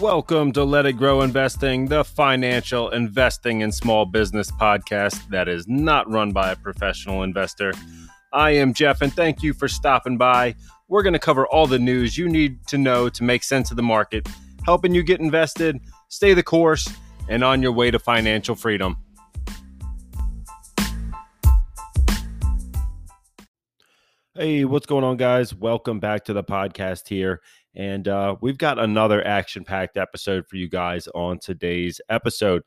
Welcome to Let It Grow Investing, the financial investing in small business podcast that is not run by a professional investor. I am Jeff, and thank you for stopping by. We're going to cover all the news you need to know to make sense of the market, helping you get invested, stay the course, and on your way to financial freedom. Hey, what's going on, guys? Welcome back to the podcast here. And uh, we've got another action packed episode for you guys on today's episode.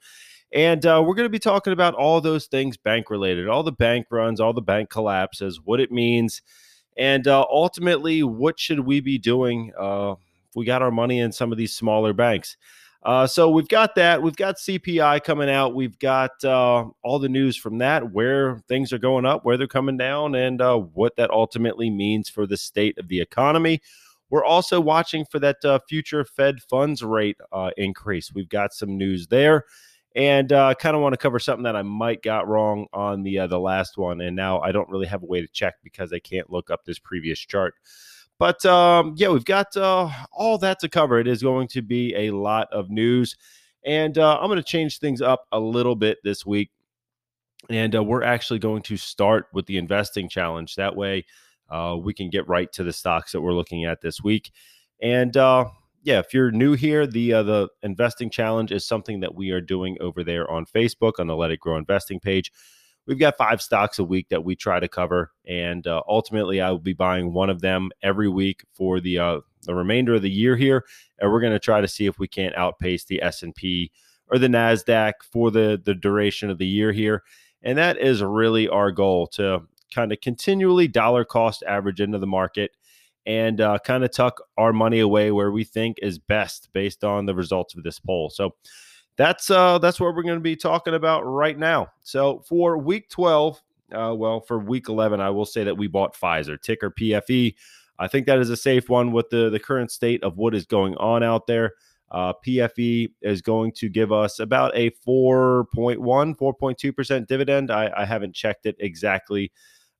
And uh, we're going to be talking about all those things bank related, all the bank runs, all the bank collapses, what it means, and uh, ultimately, what should we be doing uh, if we got our money in some of these smaller banks? Uh, so we've got that. We've got CPI coming out. We've got uh, all the news from that, where things are going up, where they're coming down, and uh, what that ultimately means for the state of the economy. We're also watching for that uh, future Fed funds rate uh, increase. We've got some news there, and uh, kind of want to cover something that I might got wrong on the uh, the last one, and now I don't really have a way to check because I can't look up this previous chart. But um, yeah, we've got uh, all that to cover. It is going to be a lot of news, and uh, I'm going to change things up a little bit this week. And we're actually going to start with the investing challenge. That way, uh, we can get right to the stocks that we're looking at this week. And uh, yeah, if you're new here, the uh, the investing challenge is something that we are doing over there on Facebook on the Let It Grow Investing page. We've got five stocks a week that we try to cover, and uh, ultimately, I will be buying one of them every week for the uh, the remainder of the year here, and we're going to try to see if we can't outpace the S and P or the Nasdaq for the the duration of the year here. And that is really our goal to kind of continually dollar cost average into the market and uh, kind of tuck our money away where we think is best based on the results of this poll. So that's uh, that's what we're going to be talking about right now. So for week 12, uh, well, for week 11, I will say that we bought Pfizer, ticker PFE. I think that is a safe one with the, the current state of what is going on out there. Uh, PFE is going to give us about a 4.1, 4.2% dividend. I, I haven't checked it exactly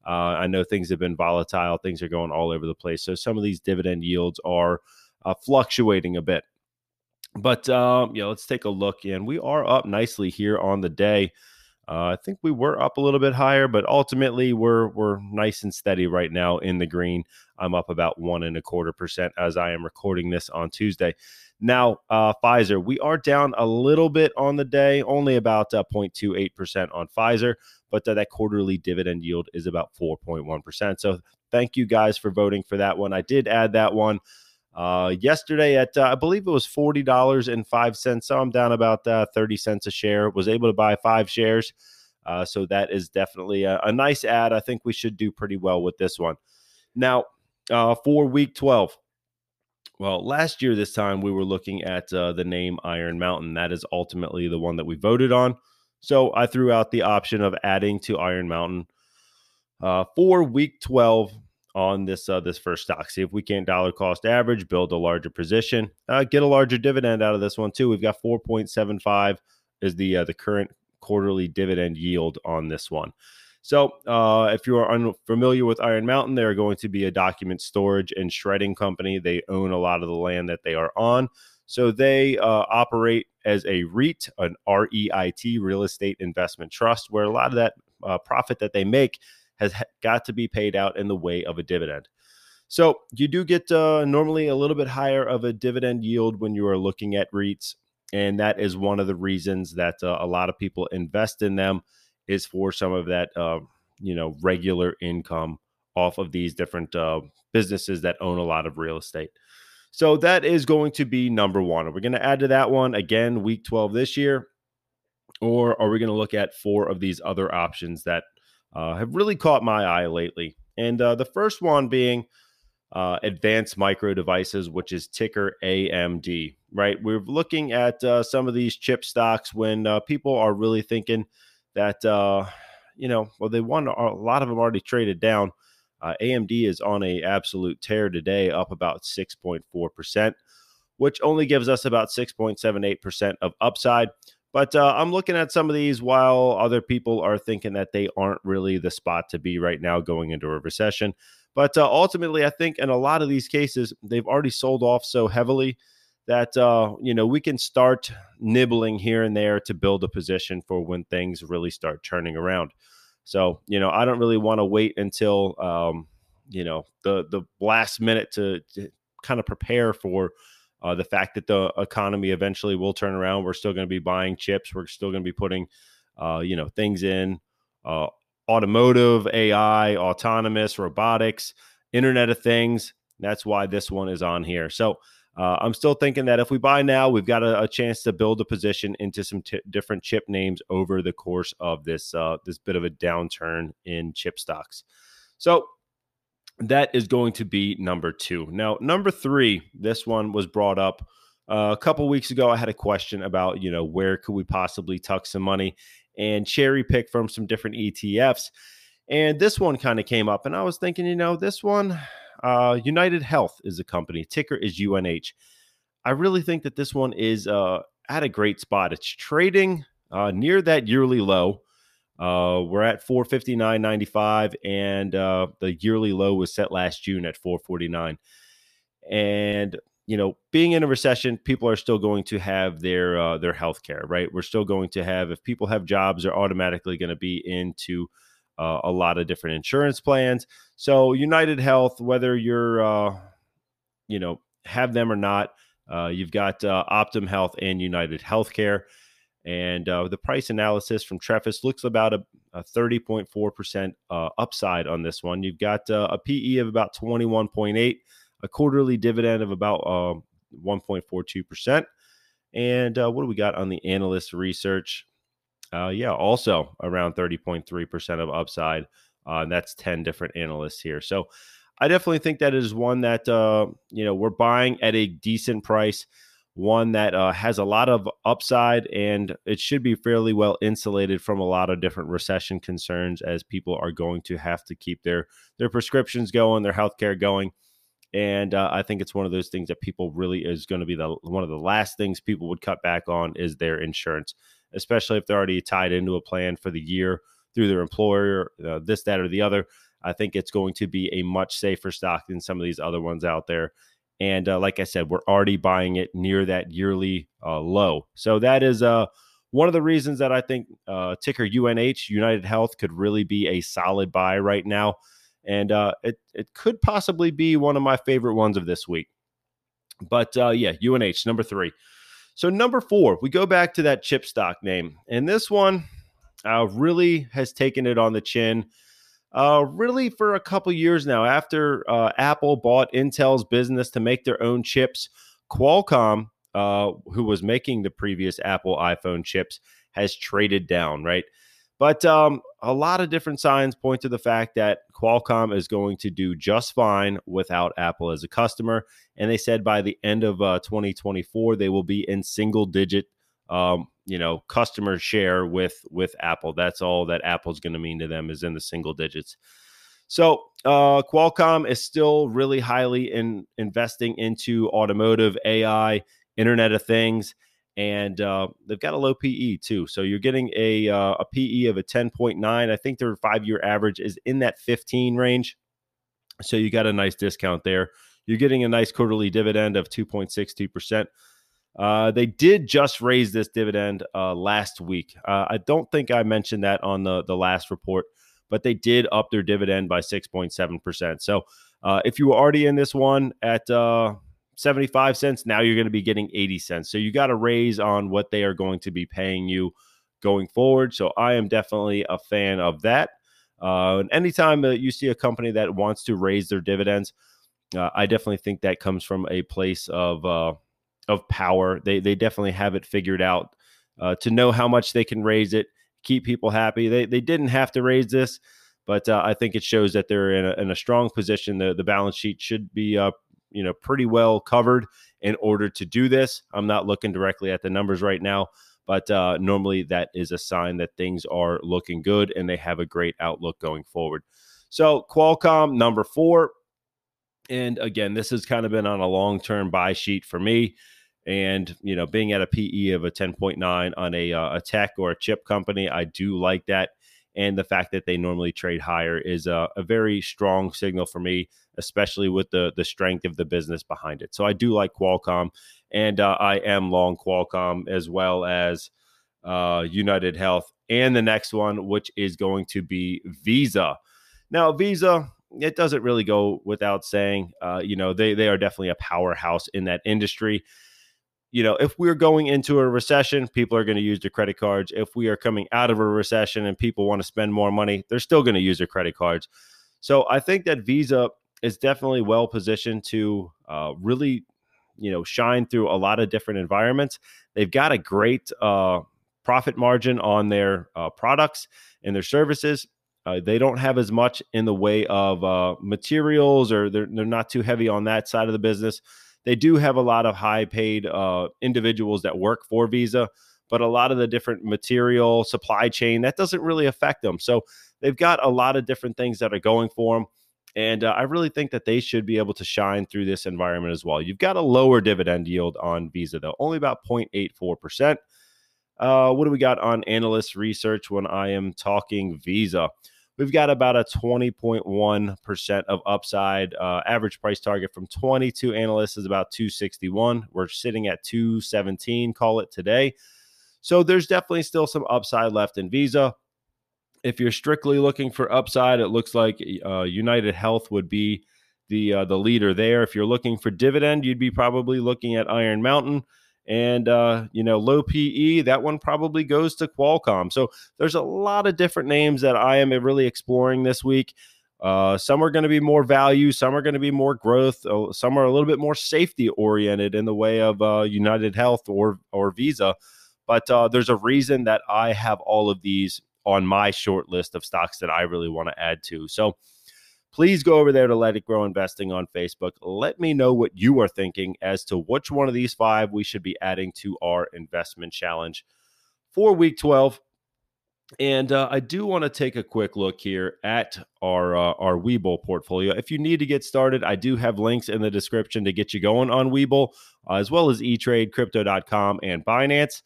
uh, I know things have been volatile, things are going all over the place. So some of these dividend yields are uh, fluctuating a bit. But um, yeah, let's take a look. And we are up nicely here on the day. Uh, I think we were up a little bit higher, but ultimately we're we're nice and steady right now in the green. I'm up about one and a quarter percent as I am recording this on Tuesday. Now, uh, Pfizer, we are down a little bit on the day, only about uh, 0.28% on Pfizer, but uh, that quarterly dividend yield is about 4.1%. So thank you guys for voting for that one. I did add that one uh, yesterday at, uh, I believe it was $40.05. So I'm down about uh, 30 cents a share. Was able to buy five shares. Uh, so that is definitely a, a, nice ad. I think we should do pretty well with this one. Now, uh, for week 12, well, last year, this time, we were looking at uh, the name Iron Mountain. That is ultimately the one that we voted on. So I threw out the option of adding to Iron Mountain for week 12 on this uh, this first stock. See if we can't dollar cost average, build a larger position, uh, get a larger dividend out of this one too. We've got 4.75 is the uh, the current quarterly dividend yield on this one. So, uh, if you are unfamiliar with Iron Mountain, they're going to be a document storage and shredding company. They own a lot of the land that they are on. So, they uh, operate as a REIT, an REIT, real estate investment trust, where a lot of that uh, profit that they make has got to be paid out in the way of a dividend. So, you do get uh, normally a little bit higher of a dividend yield when you are looking at REITs. And that is one of the reasons that uh, a lot of people invest in them is for some of that, uh, you know, regular income off of these different uh, businesses that own a lot of real estate. So that is going to be number one. Are we going to add to that one again, week 12 this year? Or are we going to look at four of these other options that uh, have really caught my eye lately? And uh, the first one being uh, Advanced Micro Devices, which is ticker AMD, right? We're looking at uh, some of these chip stocks when uh, people are really thinking that uh, you know, well, they won a lot of them already traded down. AMD is on a absolute tear today, up about six point four percent, which only gives us about six point seven eight percent of upside. But uh, I'm looking at some of these while other people are thinking that they aren't really the spot to be right now going into a recession. But uh, ultimately, I think in a lot of these cases, they've already sold off so heavily that uh, you know we can start nibbling here and there to build a position for when things really start turning around. So you know I don't really want to wait until um, you know the the last minute to, to kind of prepare for uh, the fact that the economy eventually will turn around. We're still going to be buying chips. We're still going to be putting uh, you know things in uh, automotive, AI, autonomous, robotics, Internet of Things. That's why this one is on here. So uh, I'm still thinking that if we buy now, we've got a, a chance to build a position into some t- different chip names over the course of this uh, this bit of a downturn in chip stocks. So that is going to be number two. Now, number three, this one was brought up uh, a couple weeks ago. I had a question about you know where could we possibly tuck some money and cherry pick from some different ETFs. And this one kind of came up, and I was thinking, you know, this one, uh, United Health is a company. Ticker is UNH. I really think that this one is uh, at a great spot. It's trading uh, near that yearly low. Uh, we're at 459.95, and uh, the yearly low was set last June at 449. And you know, being in a recession, people are still going to have their uh, their health care, right? We're still going to have if people have jobs, they're automatically going to be into uh, a lot of different insurance plans. So United Health, whether you're, uh, you know, have them or not, uh, you've got uh, Optum Health and United Healthcare. And uh, the price analysis from Trefis looks about a, a 30.4% uh, upside on this one. You've got uh, a PE of about 21.8, a quarterly dividend of about 1.42%. And what do we got on the analyst research? Uh, yeah, also around 30.3% of upside. Uh, and that's 10 different analysts here. So I definitely think that is one that, uh, you know, we're buying at a decent price, one that uh, has a lot of upside, and it should be fairly well insulated from a lot of different recession concerns as people are going to have to keep their, their prescriptions going, their healthcare going. And uh, I think it's one of those things that people really is going to be the one of the last things people would cut back on is their insurance especially if they're already tied into a plan for the year through their employer, uh, this, that, or the other. I think it's going to be a much safer stock than some of these other ones out there. And uh, like I said, we're already buying it near that yearly uh, low. So that is uh, one of the reasons that I think uh, ticker UNH, United Health, could really be a solid buy right now. And uh, it, it could possibly be one of my favorite ones of this week. But uh, yeah, UNH, number three. So, number four, we go back to that chip stock name. And this one uh, really has taken it on the chin. Uh, really, for a couple years now, after uh, Apple bought Intel's business to make their own chips, Qualcomm, uh, who was making the previous Apple iPhone chips, has traded down, right? But um, a lot of different signs point to the fact that Qualcomm is going to do just fine without Apple as a customer. And they said by the end of uh, 2024, they will be in single digit, um, you know, customer share with with Apple. That's all that Apple's going to mean to them is in the single digits. So uh, Qualcomm is still really highly in investing into automotive, AI, Internet of Things and uh, they've got a low PE too. So you're getting a uh, a PE of a 10.9. I think their five year average is in that 15 range. So you got a nice discount there. You're getting a nice quarterly dividend of 2.62 percent. Uh, they did just raise this dividend uh, last week. Uh, I don't think I mentioned that on the the last report, but they did up their dividend by 6.7 percent. So uh, if you were already in this one at 75 cents. Now you're going to be getting 80 cents. So you got to raise on what they are going to be paying you going forward. So I am definitely a fan of that. Uh, and anytime uh, you see a company that wants to raise their dividends, uh, I definitely think that comes from a place of uh, of power. They they definitely have it figured out uh, to know how much they can raise it, keep people happy. They they didn't have to raise this, but uh, I think it shows that they're in a, in a strong position. The the balance sheet should be you know pretty well covered in order to do this. I'm not looking directly at the numbers right now, but uh, normally that is a sign that things are looking good and they have a great outlook going forward. So Qualcomm number four, and again, this has kind of been on a long term buy sheet for me. And you know, being at a PE of a 10.9 on a, uh, a tech or a chip company, I do like that. and the fact that they normally trade higher is a, a very strong signal for me, especially with the the strength of the business behind it. So I do like Qualcomm, and uh, I am long Qualcomm as well as uh, United Health, and the next one, which is going to be Visa. Now, Visa, it doesn't really go without saying, uh, you know, they they are definitely a powerhouse in that industry you know, if we're going into a recession, people are going to use their credit cards. If we are coming out of a recession and people want to spend more money, they're still going to use their credit cards. So I think that Visa is definitely well positioned to uh, really, you know, shine through a lot of different environments. They've got a great uh, profit margin on their uh, products and their services. Uh, they don't have as much in the way of uh, materials, or they're they're not too heavy on that side of the business. They do have a lot of high paid uh, individuals that work for Visa, but a lot of the different material supply chain that doesn't really affect them. So they've got a lot of different things that are going for them. And uh, I really think that they should be able to shine through this environment as well. You've got a lower dividend yield on Visa, though, only about 0.84%. Uh, what do we got on analyst research when I am talking Visa? We've got about a 20.1% of upside. Uh, average price target from 22 analysts is about 261. We're sitting at 217, call it today. So there's definitely still some upside left in Visa. If you're strictly looking for upside, it looks like uh, United Health would be the uh, the leader there. If you're looking for dividend, you'd be probably looking at Iron Mountain and uh, you know low PE that one probably goes to Qualcomm. So there's a lot of different names that I am really exploring this week. Uh, some are going to be more value, some are going to be more growth, uh, some are a little bit more safety oriented in the way of uh, United Health or or Visa. But uh, there's a reason that I have all of these on my short list of stocks that I really want to add to. So please go over there to Let It Grow Investing on Facebook. Let me know what you are thinking as to which one of these five we should be adding to our investment challenge for week 12. And uh, I do want to take a quick look here at our uh, our Webull portfolio. If you need to get started, I do have links in the description to get you going on Webull, uh, as well as eTrade, Crypto.com, and Binance.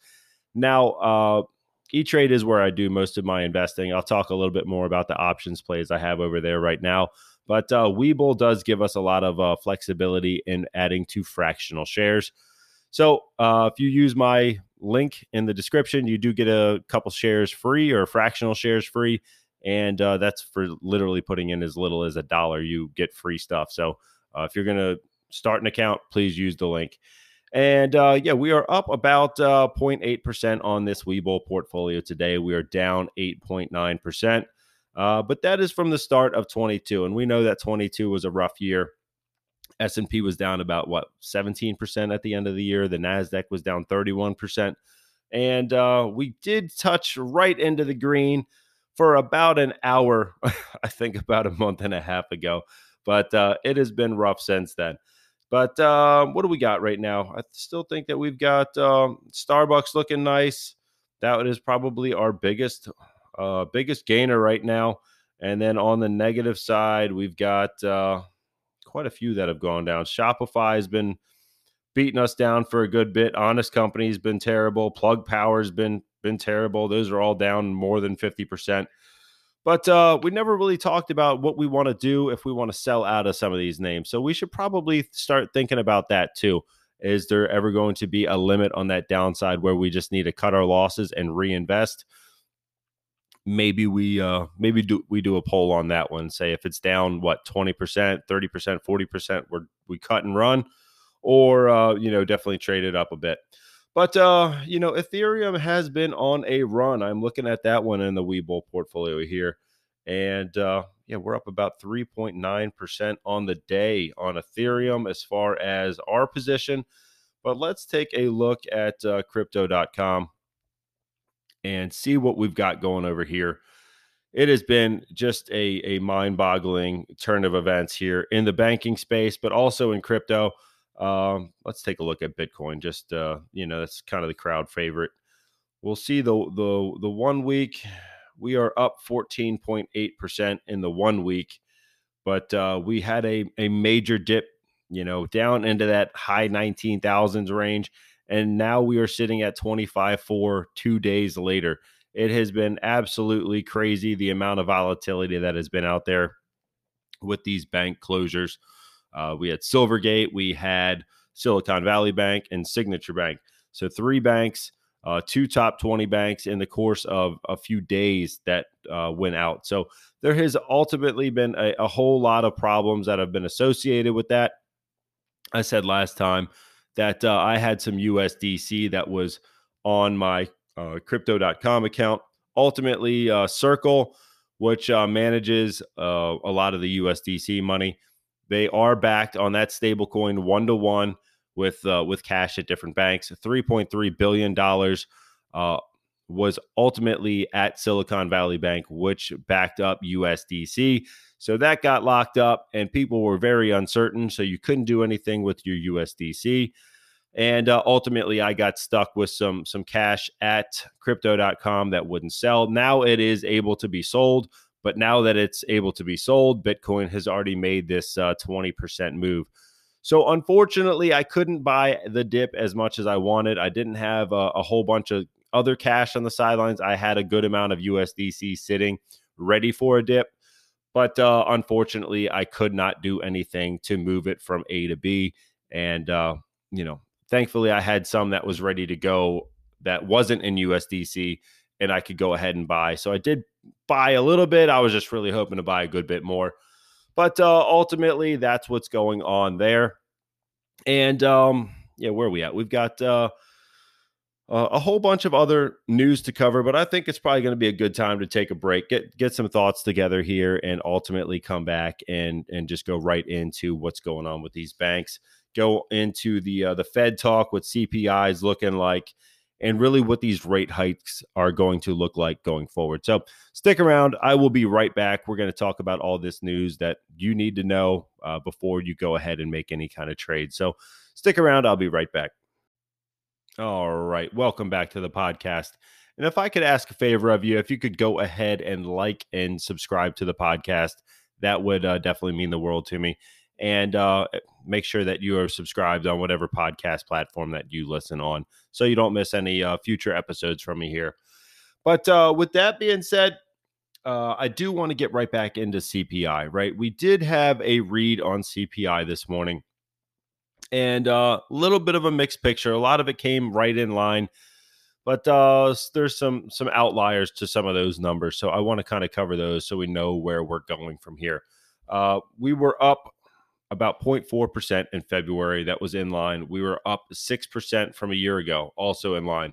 Now, uh, E-Trade is where I do most of my investing. I'll talk a little bit more about the options plays I have over there right now. But uh, Webull does give us a lot of uh, flexibility in adding to fractional shares. So uh, if you use my link in the description, you do get a couple shares free or fractional shares free. And uh, that's for literally putting in as little as a dollar. You get free stuff. So uh, if you're going to start an account, please use the link. And uh, yeah, we are up about uh, 0.8% on this Webull portfolio today. We are down 8.9%. Uh, but that is from the start of 22. And we know that 22 was a rough year. S&P was down about what 17% at the end of the year. The Nasdaq was down 31%. And uh, we did touch right into the green for about an hour, I think about a month and a half ago. But uh, it has been rough since then. But um, what do we got right now? I still think that we've got um, Starbucks looking nice. That is probably our biggest uh, biggest gainer right now. And then on the negative side, we've got uh, quite a few that have gone down. Shopify has been beating us down for a good bit. Honest Company has been terrible. Plug Power has been been terrible. Those are all down more than fifty percent. But uh, we never really talked about what we want to do if we want to sell out of some of these names. So we should probably start thinking about that too. Is there ever going to be a limit on that downside where we just need to cut our losses and reinvest? Maybe we uh, maybe do we do a poll on that one. Say if it's down what twenty percent, thirty percent, forty percent, we we cut and run, or uh, you know definitely trade it up a bit. But uh, you know, Ethereum has been on a run. I'm looking at that one in the Webull portfolio here. And uh, yeah, we're up about 3.9% on the day on Ethereum as far as our position. But let's take a look at uh, crypto.com and see what we've got going over here. It has been just a, a mind boggling turn of events here in the banking space, but also in crypto. Um, let's take a look at Bitcoin. Just uh, you know, that's kind of the crowd favorite. We'll see the the the one week we are up 14.8% in the one week, but uh, we had a a major dip, you know, down into that high 19,000s range, and now we are sitting at 25 for two days later. it has been absolutely crazy the amount of volatility that has been out there with these bank closures. Uh, we had Silvergate, we had Silicon Valley Bank, and Signature Bank. So three banks, uh, two top 20 banks in the course of a few days that uh, went out. So there has ultimately been a, a whole lot of problems that have been associated with that. I said last time that uh, I had some USDC that was on my uh, crypto.com account. Ultimately, uh, Circle, which uh, manages uh, a lot of the USDC money, they are backed on that stablecoin one to one with uh, with cash at different banks. Three point three billion dollars was ultimately at Silicon Valley Bank, which backed up USDC. So that got locked up, and people were very uncertain. So you couldn't do anything with your USDC. And uh, ultimately, I got stuck with some some cash at crypto.com that wouldn't sell. Now it is able to be sold, but now that it's able to be sold, Bitcoin has already made this uh, 20% move. So unfortunately, I couldn't buy the dip as much as I wanted. I didn't have a, a whole bunch of other cash on the sidelines. I had a good amount of USDC sitting ready for a dip. But uh, unfortunately, I could not do anything to move it from A to B. And, uh, you know, thankfully I had some that was ready to go that wasn't in USDC and I could go ahead and buy. So I did buy a little bit. I was just really hoping to buy a good bit more. But uh, ultimately, that's what's going on there. And um, yeah, where are we at? We've got uh, a whole bunch of other news to cover, but I think it's probably going to be a good time to take a break, get get some thoughts together here, and ultimately come back and and just go right into what's going on with these banks go into the uh, the Fed talk, what CPI is looking like, and really what these rate hikes are going to look like going forward. So stick around. I will be right back. We're going to talk about all this news that you need to know uh, before you go ahead and make any kind of trade. So stick around. I'll be right back. All right. Welcome back to the podcast. And if I could ask a favor of you, if you could go ahead and like and subscribe to the podcast, that would uh, definitely mean the world to me and uh, make sure that you are subscribed on whatever podcast platform that you listen on so you don't miss any uh, future episodes from me here. But uh, with that being said, uh, I do want to get right back into CPI, right? We did have a read on CPI this morning and a uh, little bit of a mixed picture. A lot of it came right in line, but uh, there's some some outliers to some of those numbers. So I want to kind of cover those so we know where we're going from here. We were up about 0.4% in February. That was in line. We were up 6% from a year ago, also in line.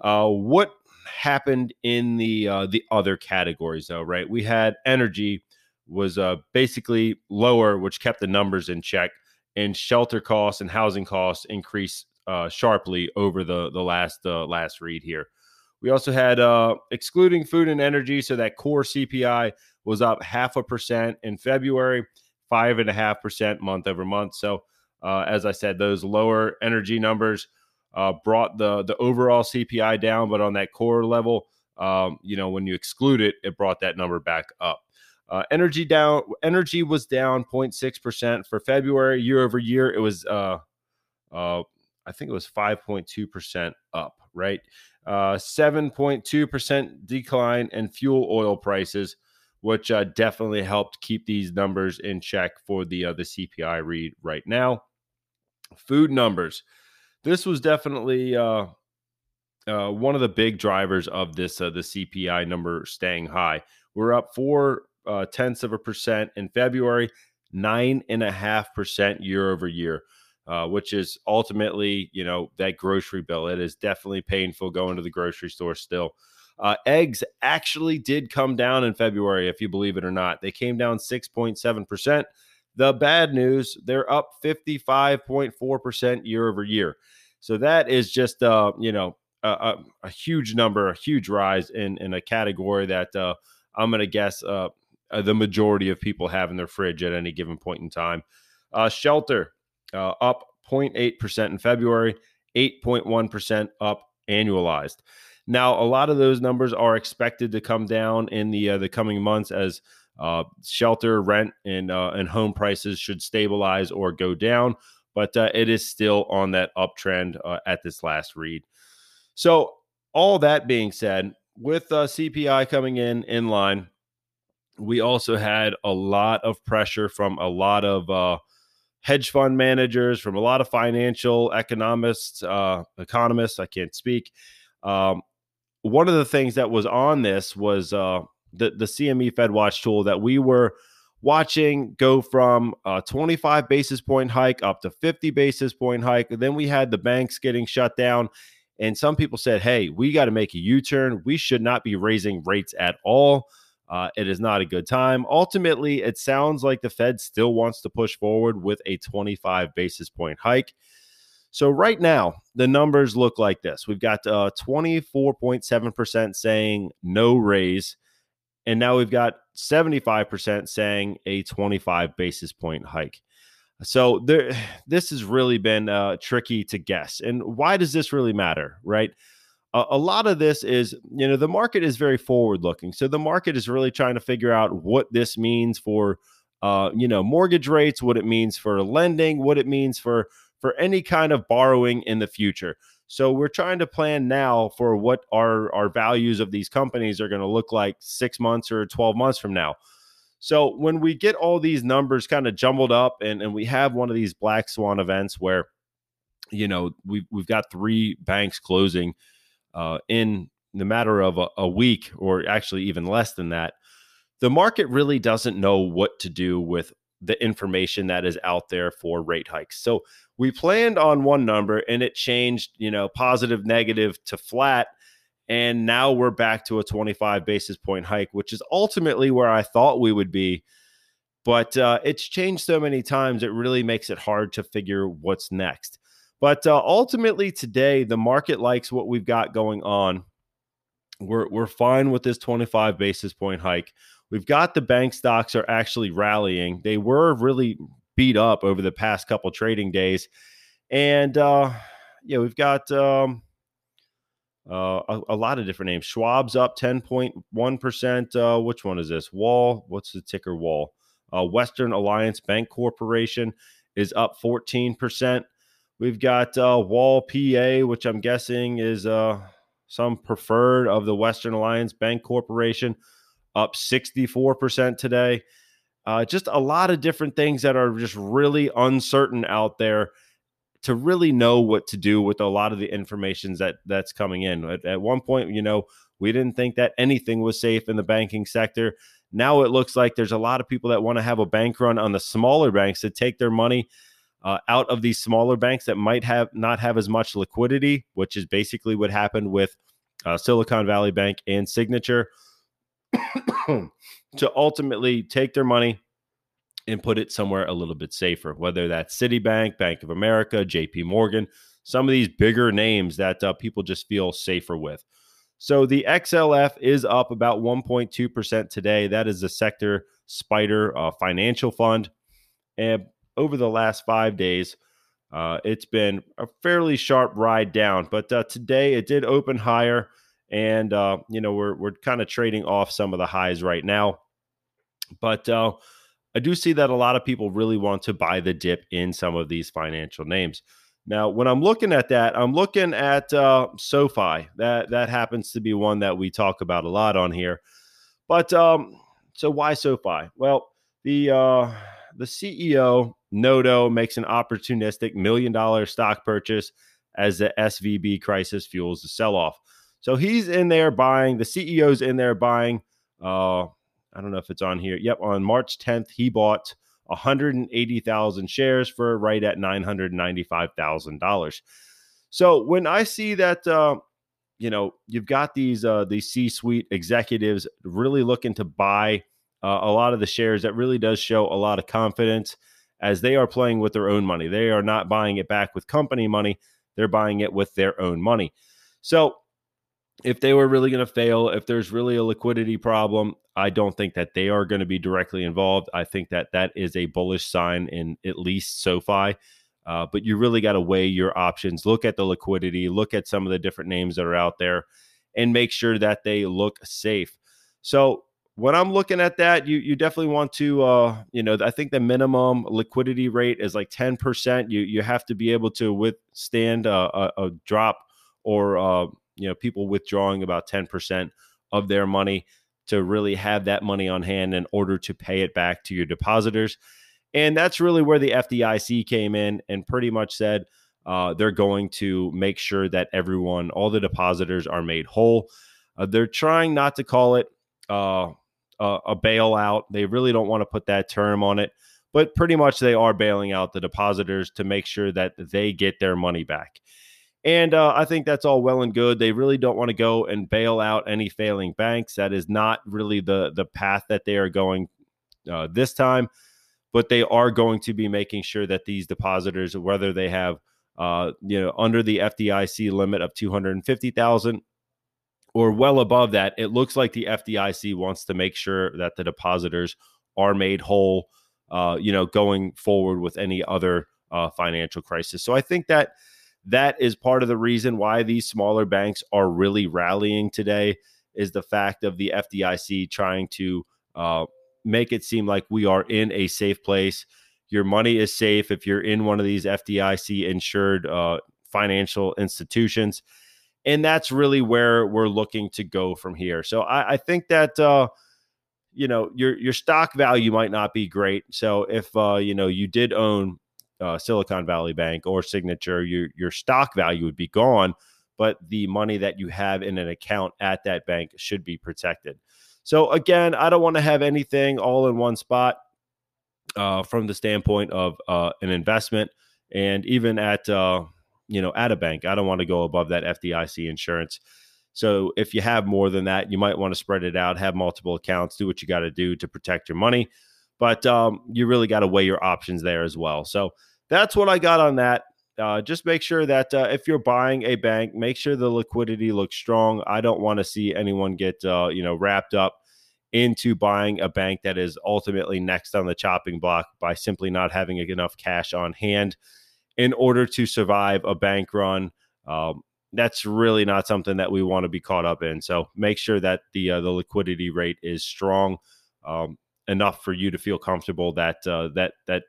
Uh, what happened in the uh, the other categories though, right? We had energy was uh, basically lower, which kept the numbers in check, and shelter costs and housing costs increased uh, sharply over the the last uh, last read here. We also had uh, excluding food and energy, so that core CPI was up half a percent in February five and a half percent month over month. So, uh, as I said, those lower energy numbers uh, brought the the overall CPI down, but on that core level, um, you know, when you exclude it, it brought that number back up. Uh, energy down. Energy was down 0.6 percent for February year over year. It was, uh, uh, I think it was 5.2 percent up. Right, 7.2 uh, percent decline in fuel oil prices which uh, definitely helped keep these numbers in check for the uh, the CPI read right now. Food numbers. This was definitely uh, uh, one of the big drivers of this uh, the CPI number staying high. We're up four uh, tenths of a percent in February, nine and a half percent year over year. Uh, which is ultimately, you know, that grocery bill. It is definitely painful going to the grocery store still. Uh, eggs actually did come down in February, if you believe it or not. They came down 6.7%. The bad news, they're up 55.4% year over year. So that is just, uh, you know, a, a, a, huge number, a huge rise in, in a category that uh, I'm going to guess uh, uh, the majority of people have in their fridge at any given point in time. Uh, shelter uh, up 0.8% in February, 8.1% up annualized. Now, a lot of those numbers are expected to come down in the uh, the coming months as uh, shelter, rent, and uh, and home prices should stabilize or go down. But uh, it is still on that uptrend uh, at this last read. So, all that being said, with uh, CPI coming in in line, we also had a lot of pressure from a lot of hedge fund managers, from a lot of financial economists, economists. I can't speak. Um, one of the things that was on this was uh, the the CME Fed Watch tool that we were watching go from a 25 basis point hike up to 50 basis point hike. then we had the banks getting shut down. And some people said, hey, we got to make a U turn. We should not be raising rates at all. Uh, it is not a good time. Ultimately, it sounds like the Fed still wants to push forward with a 25 basis point hike. So, right now, the numbers look like this we've got uh, 24.7% saying no raise, and now we've got 75% saying a 25 basis point hike. So there, this has really been uh, tricky to guess. And why does this really matter, right? A, a lot of this is, you know, the market is very forward looking. So the market is really trying to figure out what this means for, uh, you know, mortgage rates, what it means for lending, what it means for for any kind of borrowing in the future. So we're trying to plan now for what our our values of these companies are going to look like six months or twelve months from now. So when we get all these numbers kind of jumbled up and, and we have one of these black swan events where, you know, we've, we've got three banks closing uh, in the matter of a, a week or actually even less than that, the market really doesn't know what to do with the information that is out there for rate hikes. So we planned on one number and it changed, you know, positive, negative to flat and now we're back to a 25 basis point hike, which is ultimately where I thought we would be. But uh, it's changed so many times, it really makes it hard to figure what's next. But uh, ultimately, today, the market likes what we've got going on. We're, we're fine with this 25 basis point hike. We've got the bank stocks are actually rallying. They were really beat up over the past couple trading days. And uh, yeah, we've got. Um, uh, a, a, lot of different names. Schwab's up 10.1%. Uh, which one is this? Wall. What's the ticker wall? Uh, Western Alliance Bank Corporation is up 14%. We've got uh, Wall PA, which I'm guessing is uh, some preferred of the Western Alliance Bank Corporation, up 64% today. Uh, just a lot of different things that are just really uncertain out there to really know what to do with a lot of the information that that's coming in. At, at one point, you know, we didn't think that anything was safe in the banking sector. Now it looks like there's a lot of people that want to have a bank run on the smaller banks to take their money uh, out of these smaller banks that might have not have as much liquidity, which is basically what happened with uh, Silicon Valley Bank and Signature, to ultimately take their money and put it somewhere a little bit safer, whether that's Citibank, Bank of America, JP Morgan, some of these bigger names that uh, people just feel safer with. So the XLF is up about 1.2% today. That is the sector spider uh, financial fund. And over the last five days, uh, it's been a fairly sharp ride down, but uh, today it did open higher. And, uh, you know, we're, we're kind of trading off some of the highs right now. But, uh, I do see that a lot of people really want to buy the dip in some of these financial names. Now, when I'm looking at that, I'm looking at uh, SoFi. That that happens to be one that we talk about a lot on here. But um, so why SoFi? Well, the uh, the CEO Noto makes an opportunistic million dollar stock purchase as the SVB crisis fuels the sell off. So he's in there buying. The CEO's in there buying. Uh, I don't know if it's on here. Yep, on March 10th, he bought 180,000 shares for right at $995,000. So when I see that, uh, you know, you've got these uh, these C-suite executives really looking to buy uh, a lot of the shares, that really does show a lot of confidence as they are playing with their own money. They are not buying it back with company money; they're buying it with their own money. So if they were really going to fail, if there's really a liquidity problem, I don't think that they are going to be directly involved. I think that that is a bullish sign in at least SoFi. Uh, but you really got to weigh your options, look at the liquidity, look at some of the different names that are out there, and make sure that they look safe. So when I'm looking at that, you you definitely want to, uh, you know, I think the minimum liquidity rate is like 10%. You you have to be able to withstand a, a, a drop or uh, you know, people withdrawing about 10% of their money to really have that money on hand in order to pay it back to your depositors. And that's really where the FDIC came in and pretty much said uh, they're going to make sure that everyone, all the depositors, are made whole. Uh, they're trying not to call it uh, a, a bailout. They really don't want to put that term on it, but pretty much they are bailing out the depositors to make sure that they get their money back. And uh, I think that's all well and good. They really don't want to go and bail out any failing banks. That is not really the the path that they are going uh, this time. But they are going to be making sure that these depositors, whether they have uh, you know under the FDIC limit of two hundred and fifty thousand or well above that, it looks like the FDIC wants to make sure that the depositors are made whole. Uh, you know, going forward with any other uh, financial crisis. So I think that that is part of the reason why these smaller banks are really rallying today is the fact of the FDIC trying to uh, make it seem like we are in a safe place. Your money is safe if you're in one of these FDIC insured uh, financial institutions. And that's really where we're looking to go from here. So I, I think that uh, you know your your stock value might not be great. So if uh, you know you did own uh, Silicon Valley Bank or Signature, your your stock value would be gone, but the money that you have in an account at that bank should be protected. So again, I don't want to have anything all in one spot uh, from the standpoint of uh, an investment, and even at uh, you know at a bank, I don't want to go above that FDIC insurance. So if you have more than that, you might want to spread it out, have multiple accounts, do what you got to do to protect your money. But um, you really got to weigh your options there as well. So that's what I got on that. Uh, just make sure that uh, if you're buying a bank, make sure the liquidity looks strong. I don't want to see anyone get uh, you know wrapped up into buying a bank that is ultimately next on the chopping block by simply not having enough cash on hand in order to survive a bank run. Um, that's really not something that we want to be caught up in. So make sure that the uh, the liquidity rate is strong um, enough for you to feel comfortable that uh, that that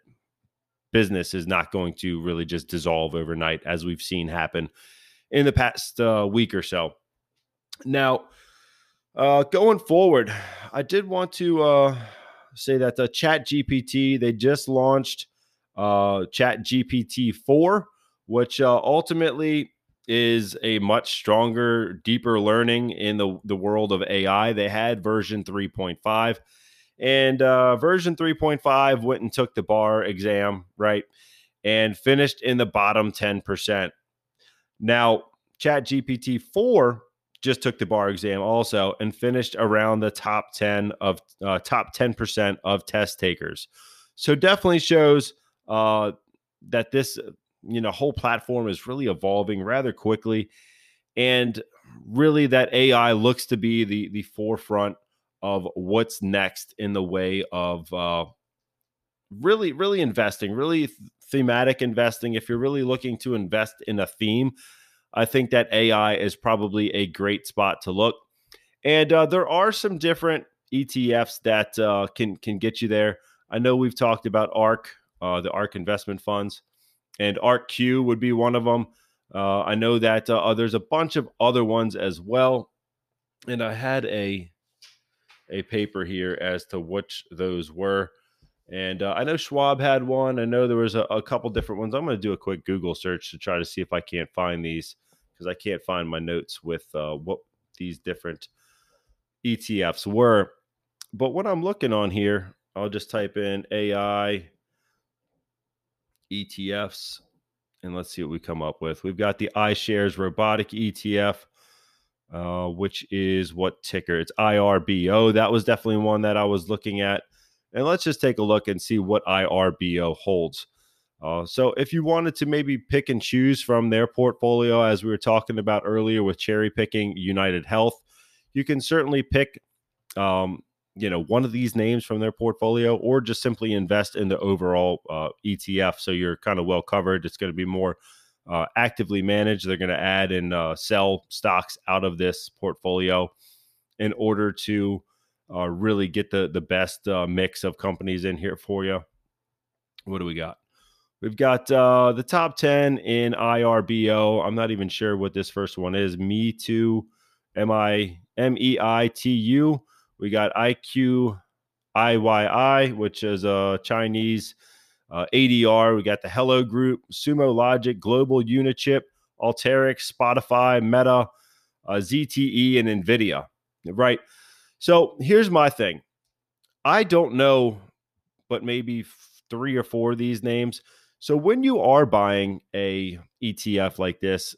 business is not going to really just dissolve overnight, as we've seen happen in the past uh, week or so. Now, uh, going forward, I did want to uh, say that the Chat GPT they just launched uh, Chat GPT four, which uh, ultimately is a much stronger, deeper learning in the the world of AI. They had version three point five and uh, version 3.5 went and took the bar exam, right? And finished in the bottom 10%. Now, Chat GPT 4 just took the bar exam also and finished around the top 10 of uh, top 10% of test takers. So definitely shows uh, that this you know whole platform is really evolving rather quickly and really that AI looks to be the the forefront of what's next in the way of uh, really, really investing, really thematic investing. If you're really looking to invest in a theme, I think that AI is probably a great spot to look. And uh, there are some different ETFs that uh, can can get you there. I know we've talked about ARK, uh, the ARK investment funds, and ARKQ would be one of them. Uh, I know that uh, there's a bunch of other ones as well. And I had a a paper here as to which those were. And uh, I know Schwab had one. I know there was a, a couple different ones. I'm going to do a quick Google search to try to see if I can't find these because I can't find my notes with uh, what these different ETFs were. But what I'm looking on here, I'll just type in AI ETFs and let's see what we come up with. We've got the iShares robotic ETF uh, which is what ticker? It's IRBO. That was definitely one that I was looking at. And let's just take a look and see what IRBO holds. Uh, so, if you wanted to maybe pick and choose from their portfolio, as we were talking about earlier with cherry picking United Health, you can certainly pick, um, you know, one of these names from their portfolio, or just simply invest in the overall uh, ETF. So you're kind of well covered. It's going to be more uh, actively manage. They're going to add and uh, sell stocks out of this portfolio in order to uh, really get the the best uh, mix of companies in here for you. What do we got? We've got uh, the top 10 in IRBO. I'm not even sure what this first one is. Me too. M I M E I T U. We got IQ IYI, which is a Chinese uh, ADR. We got the Hello Group, Sumo Logic, Global Unichip, Alteryx, Spotify, Meta, uh, ZTE, and NVIDIA. Right. So here's my thing I don't know, but maybe three or four of these names. So when you are buying a ETF like this,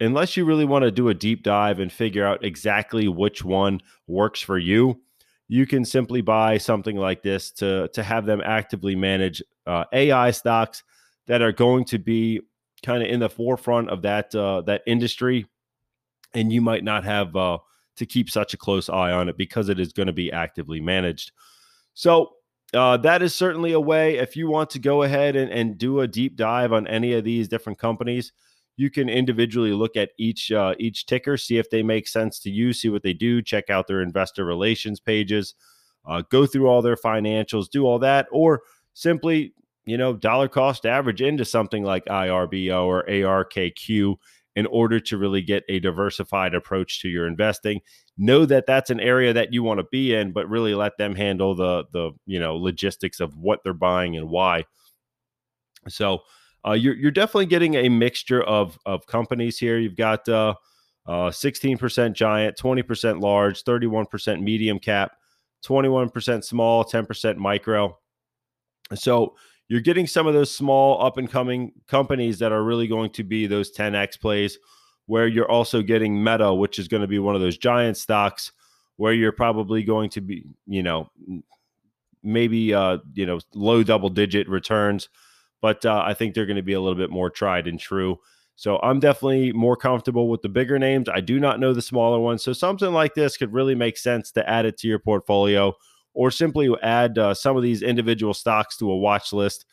unless you really want to do a deep dive and figure out exactly which one works for you, you can simply buy something like this to to have them actively manage uh, AI stocks that are going to be kind of in the forefront of that uh, that industry, and you might not have uh, to keep such a close eye on it because it is going to be actively managed. So uh, that is certainly a way if you want to go ahead and, and do a deep dive on any of these different companies you can individually look at each uh, each ticker see if they make sense to you see what they do check out their investor relations pages uh, go through all their financials do all that or simply you know dollar cost average into something like irbo or arkq in order to really get a diversified approach to your investing. Know that that's an area that you want to be in but really let them handle the the you know logistics of what they're buying and why. So uh, you're, you're definitely getting a mixture of of companies here. You've got uh, uh, 16% giant 20% large 31% medium cap 21% small 10% micro. So you're getting some of those small up and coming companies that are really going to be those 10x plays where you're also getting meta which is going to be one of those giant stocks where you're probably going to be you know maybe uh you know low double digit returns but uh, i think they're going to be a little bit more tried and true. So i'm definitely more comfortable with the bigger names. I do not know the smaller ones. So something like this could really make sense to add it to your portfolio or simply add uh, some of these individual stocks to a watch list,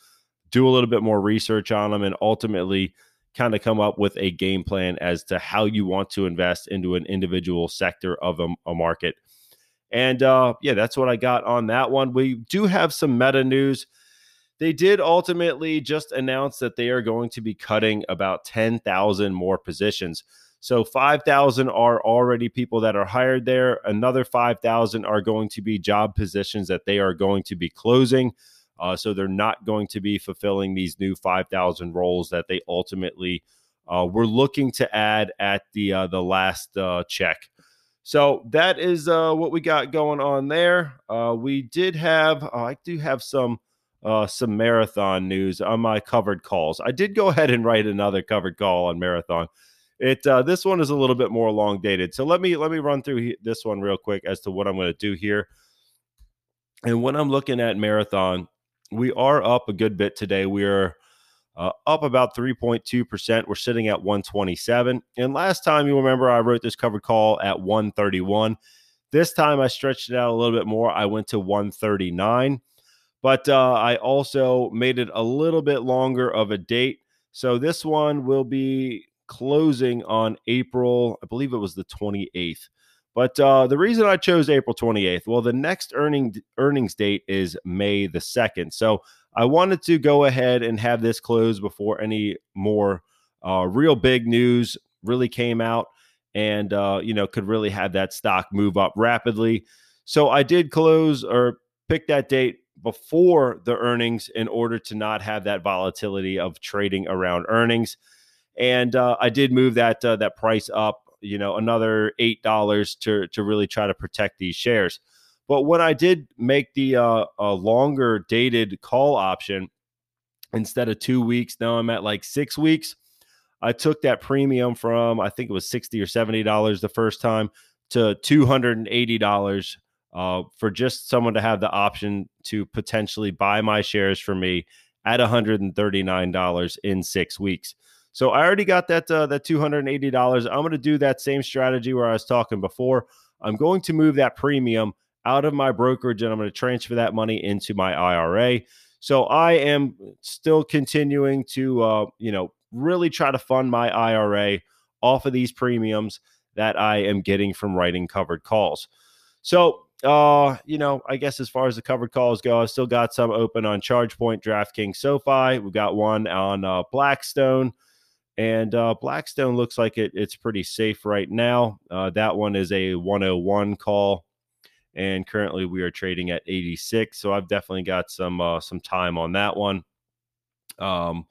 do a little bit more research on them, and ultimately kind of come up with a game plan as to how you want to invest into an individual sector of a, a market. And uh, yeah, that's what I got on that one. We do have some meta news. They did ultimately just announce that they are going to be cutting about 10,000 more positions. So 5,000 are already people that are hired there. Another 5,000 are going to be job positions that they are going to be closing. Uh, so they're not going to be fulfilling these new 5,000 roles that they ultimately uh, were looking to add at the uh, the last uh, check. So that is uh, what we got going on there. Uh, we did have I do have some some marathon news on my covered calls. I did go ahead and write another covered call on marathon. It uh, this one is a little bit more long dated. So let me let me run through this one real quick as to what I'm going to do here. And when I'm looking at marathon, we are up a good bit today. We are uh, up about 3.2%. We're sitting at 127. And last time you remember, I wrote this covered call at 131. This time I stretched it out a little bit more. I went to 139. But uh, I also made it a little bit longer of a date. So this one will be closing on April, I believe it was the 28th. But uh, the reason I chose April 28th, well, the next earning earnings date is May the 2nd. So I wanted to go ahead and have this close before any more uh, real big news really came out and, uh, you know, could really have that stock move up rapidly. So I did close or pick that date before the earnings in order to not have that volatility of trading around earnings and uh, I did move that uh, that price up, you know, another eight dollars to to really try to protect these shares. But when I did make the uh, a longer dated call option instead of two weeks, now I'm at like six weeks. I took that premium from I think it was sixty or seventy dollars the first time to two hundred and eighty dollars uh, for just someone to have the option to potentially buy my shares for me at one hundred and thirty nine dollars in six weeks. So I already got that uh, that two hundred and eighty dollars. I'm going to do that same strategy where I was talking before. I'm going to move that premium out of my brokerage and I'm going to transfer that money into my IRA. So I am still continuing to uh, you know really try to fund my IRA off of these premiums that I am getting from writing covered calls. So uh, you know, I guess as far as the covered calls go, I still got some open on ChargePoint, DraftKings, SoFi. We got one on uh, Blackstone. And uh, Blackstone looks like it, it's pretty safe right now. Uh, that one is a 101 call, and currently we are trading at 86. So I've definitely got some uh, some time on that one. Um,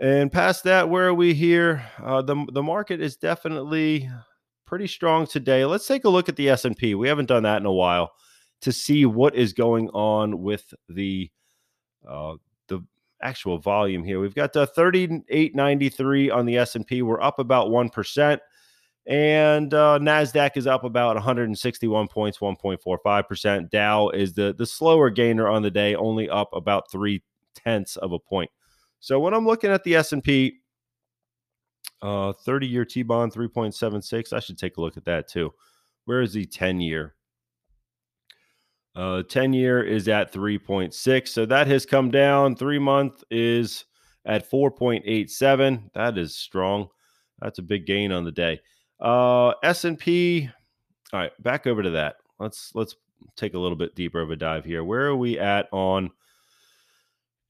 and past that, where are we here? Uh, the the market is definitely pretty strong today. Let's take a look at the S and P. We haven't done that in a while to see what is going on with the uh, the actual volume here. We've got the 3893 on the S&P. We're up about 1%. And uh, Nasdaq is up about 161 points, 1.45%. Dow is the the slower gainer on the day, only up about three tenths of a point. So when I'm looking at the S&P, uh, 30 year T bond 3.76, I should take a look at that too. Where is the 10 year? Uh, 10 year is at 3.6. So that has come down. Three month is at 4.87. That is strong. That's a big gain on the day. Uh, S&P. All right, back over to that. Let's let's take a little bit deeper of a dive here. Where are we at on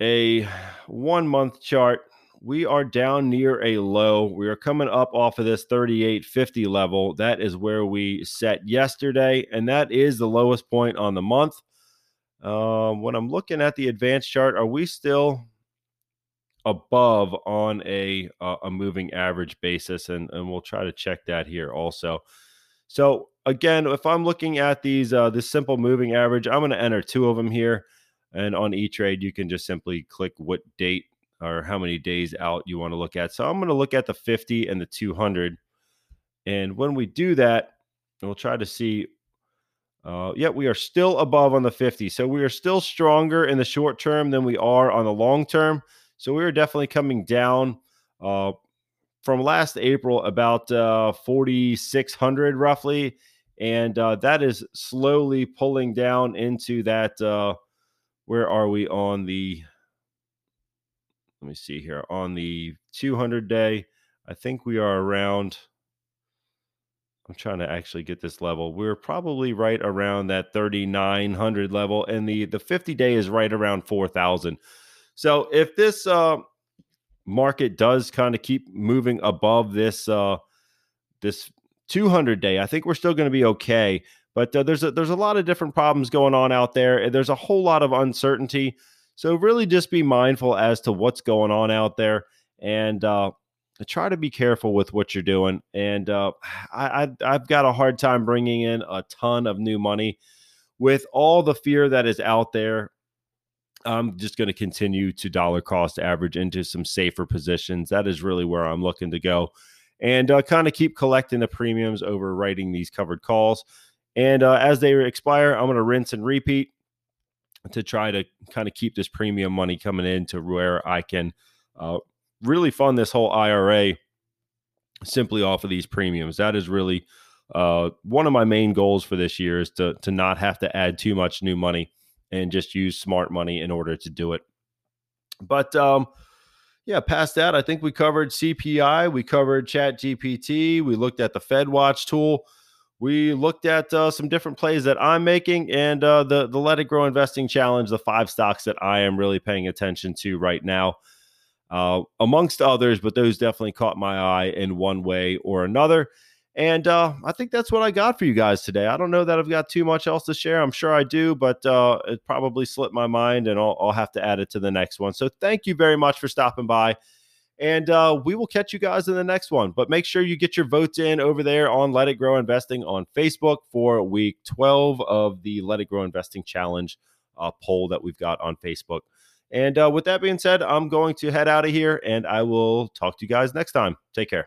a one month chart? We are down near a low. We are coming up off of this 3850 level. That is where we set yesterday, and that is the lowest point on the month. Um, when I'm looking at the advanced chart, are we still above on a uh, a moving average basis? And and we'll try to check that here also. So again, if I'm looking at these uh, this simple moving average, I'm going to enter two of them here. And on E Trade, you can just simply click what date or how many days out you want to look at. So I'm going to look at the 50 and the 200. And when we do that, we'll try to see. Uh, yeah, we are still above on the 50. So we are still stronger in the short term than we are on the long term. So we are definitely coming down uh, from last April about uh, 4,600 roughly. And uh, that is slowly pulling down into that. Uh, where are we on the let me see here. On the 200 day i think we are around i'm trying to actually get this level. We're probably right around that 3900 level and the the 50 day is right around 4000 so if this uh market does kind of keep moving above this uh this 200 day i think we're still going to be okay but uh, there's a, there's a lot of different problems going on out there there's a whole lot of uncertainty so really just be mindful as to what's going on out there and uh, try to be careful with what you're doing. And uh, I, I, I've got a hard time bringing in a ton of new money with all the fear that is out there. I'm just going to continue to dollar cost average into some safer positions. That is really where I'm looking to go and uh, kind of keep collecting the premiums over writing these covered calls. And uh, as they expire, I'm going to rinse and repeat to try to kind of keep this premium money coming in to where I can uh, really fund this whole IRA simply off of these premiums. That is really uh, one of my main goals for this year is to to not have to add too much new money and just use smart money in order to do it. But um, yeah, past that, I think we covered CPI, we covered Chat GPT, we looked at the Fed Watch tool we looked at uh, some different plays that I'm making and uh, the the Let It Grow Investing Challenge, the five stocks that I am really paying attention to right now, uh, amongst others. But those definitely caught my eye in one way or another. And uh, I think that's what I got for you guys today. I don't know that I've got too much else to share. I'm sure I do, but uh, it probably slipped my mind, and I'll, I'll have to add it to the next one. So thank you very much for stopping by. And uh, we will catch you guys in the next one. But make sure you get your votes in over there on Let It Grow Investing on Facebook for week 12 of the Let It Grow Investing Challenge uh, poll that we've got on Facebook. And uh, with that being said, I'm going to head out of here and I will talk to you guys next time. Take care.